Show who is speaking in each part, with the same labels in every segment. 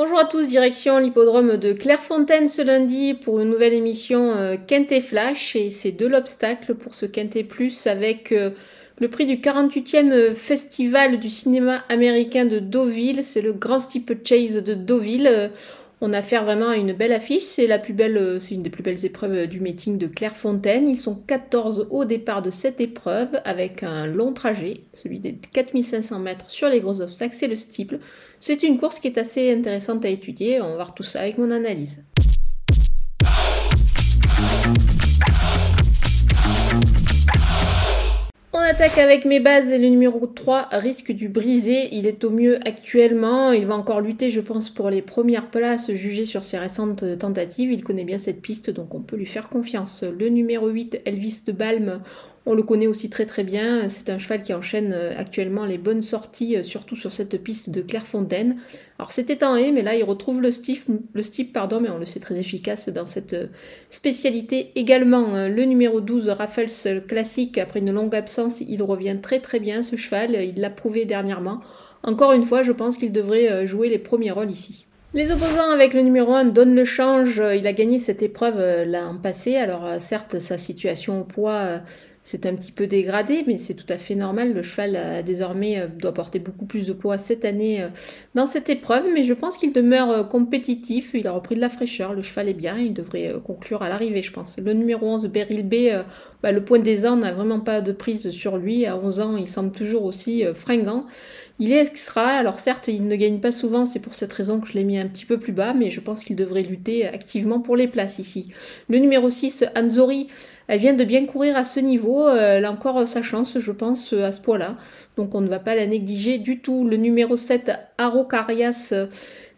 Speaker 1: Bonjour à tous, direction l'hippodrome de Clairefontaine ce lundi pour une nouvelle émission euh, Quintet Flash et c'est de l'obstacle pour ce Quintet Plus avec euh, le prix du 48e festival du cinéma américain de Deauville, c'est le Grand Chase de Deauville. On a affaire vraiment à une belle affiche. C'est la plus belle, euh, c'est une des plus belles épreuves euh, du meeting de Clairefontaine. Ils sont 14 au départ de cette épreuve avec un long trajet, celui des 4500 mètres sur les gros obstacles. C'est le steeple. C'est une course qui est assez intéressante à étudier. On va voir tout ça avec mon analyse. Avec mes bases et le numéro 3 risque du briser. Il est au mieux actuellement. Il va encore lutter, je pense, pour les premières places jugées sur ses récentes tentatives. Il connaît bien cette piste, donc on peut lui faire confiance. Le numéro 8, Elvis de Balme, on le connaît aussi très très bien. C'est un cheval qui enchaîne euh, actuellement les bonnes sorties, euh, surtout sur cette piste de Clairefontaine. Alors c'était en haie, mais là il retrouve le stiff, le pardon, mais on le sait très efficace dans cette euh, spécialité également. Le numéro 12, Raffles classique, après une longue absence, il revient très très bien ce cheval. Il l'a prouvé dernièrement. Encore une fois, je pense qu'il devrait jouer les premiers rôles ici. Les opposants avec le numéro 1 donnent le change. Il a gagné cette épreuve l'an passé. Alors certes, sa situation au poids c'est un petit peu dégradé, mais c'est tout à fait normal. Le cheval euh, désormais euh, doit porter beaucoup plus de poids cette année euh, dans cette épreuve, mais je pense qu'il demeure compétitif. Il a repris de la fraîcheur. Le cheval est bien. Il devrait conclure à l'arrivée, je pense. Le numéro 11, Beryl B, bah, le point des ans n'a vraiment pas de prise sur lui. À 11 ans, il semble toujours aussi fringant. Il est extra, alors certes, il ne gagne pas souvent, c'est pour cette raison que je l'ai mis un petit peu plus bas, mais je pense qu'il devrait lutter activement pour les places ici. Le numéro 6, Anzori, elle vient de bien courir à ce niveau, elle a encore sa chance, je pense, à ce poids-là. Donc on ne va pas la négliger du tout. Le numéro 7, Arocarias,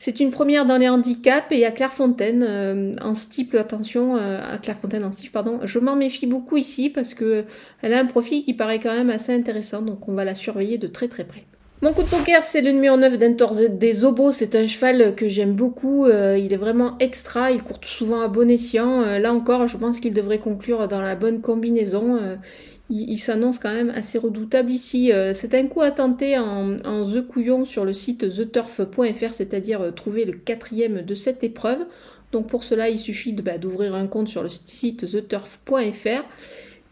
Speaker 1: c'est une première dans les handicaps et à Clairefontaine, euh, en steeple, attention, euh, à Clairefontaine en steeple, pardon. Je m'en méfie beaucoup ici parce que elle a un profil qui paraît quand même assez intéressant, donc on va la surveiller de très très près. Mon coup de poker, c'est le numéro 9 d'Entor des Obos. C'est un cheval que j'aime beaucoup. Euh, il est vraiment extra. Il court souvent à bon escient. Euh, là encore, je pense qu'il devrait conclure dans la bonne combinaison. Euh, il, s'annonce quand même assez redoutable ici. c'est un coup à tenter en, The Couillon sur le site theturf.fr, c'est-à-dire trouver le quatrième de cette épreuve. Donc pour cela, il suffit bah, d'ouvrir un compte sur le site theturf.fr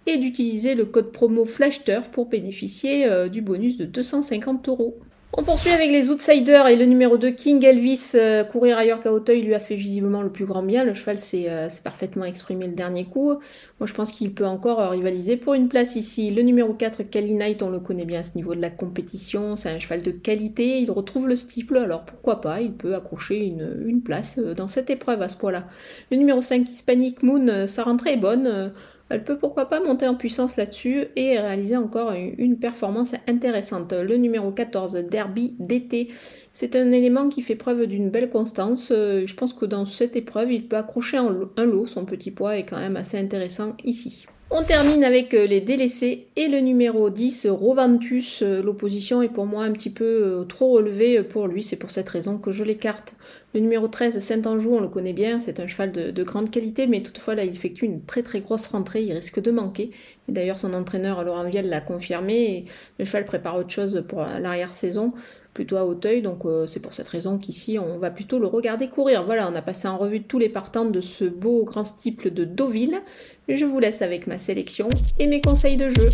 Speaker 1: et d'utiliser le code promo FlashTurf pour bénéficier euh, du bonus de 250 euros. On poursuit avec les outsiders et le numéro 2 King Elvis. Euh, courir ailleurs qu'à Hauteuil lui a fait visiblement le plus grand bien. Le cheval s'est euh, parfaitement exprimé le dernier coup. Moi je pense qu'il peut encore rivaliser pour une place ici. Le numéro 4 Cali Knight, on le connaît bien à ce niveau de la compétition. C'est un cheval de qualité. Il retrouve le steeple, alors pourquoi pas? Il peut accrocher une, une place dans cette épreuve à ce point-là. Le numéro 5 Hispanic Moon, sa rentrée est bonne elle peut pourquoi pas monter en puissance là-dessus et réaliser encore une performance intéressante. Le numéro 14, Derby d'été, c'est un élément qui fait preuve d'une belle constance. Euh, je pense que dans cette épreuve, il peut accrocher un lot. Son petit poids est quand même assez intéressant ici. On termine avec euh, les délaissés et le numéro 10, Rovantus. Euh, l'opposition est pour moi un petit peu trop relevée pour lui, c'est pour cette raison que je l'écarte. Le numéro 13, Saint-Anjou, on le connaît bien, c'est un cheval de, grande qualité, mais toutefois là il effectue une très très grosse rentrée, il risque de manquer. D'ailleurs son entraîneur Laurent Vielle l'a confirmé, et le cheval prépare autre chose pour l'arrière-saison plutôt à Hauteuil, donc euh, c'est pour cette raison qu'ici on va plutôt le regarder courir. Voilà, on a passé en revue tous les partants de ce beau grand steeple de Deauville. Je vous laisse avec ma sélection et mes conseils de jeu.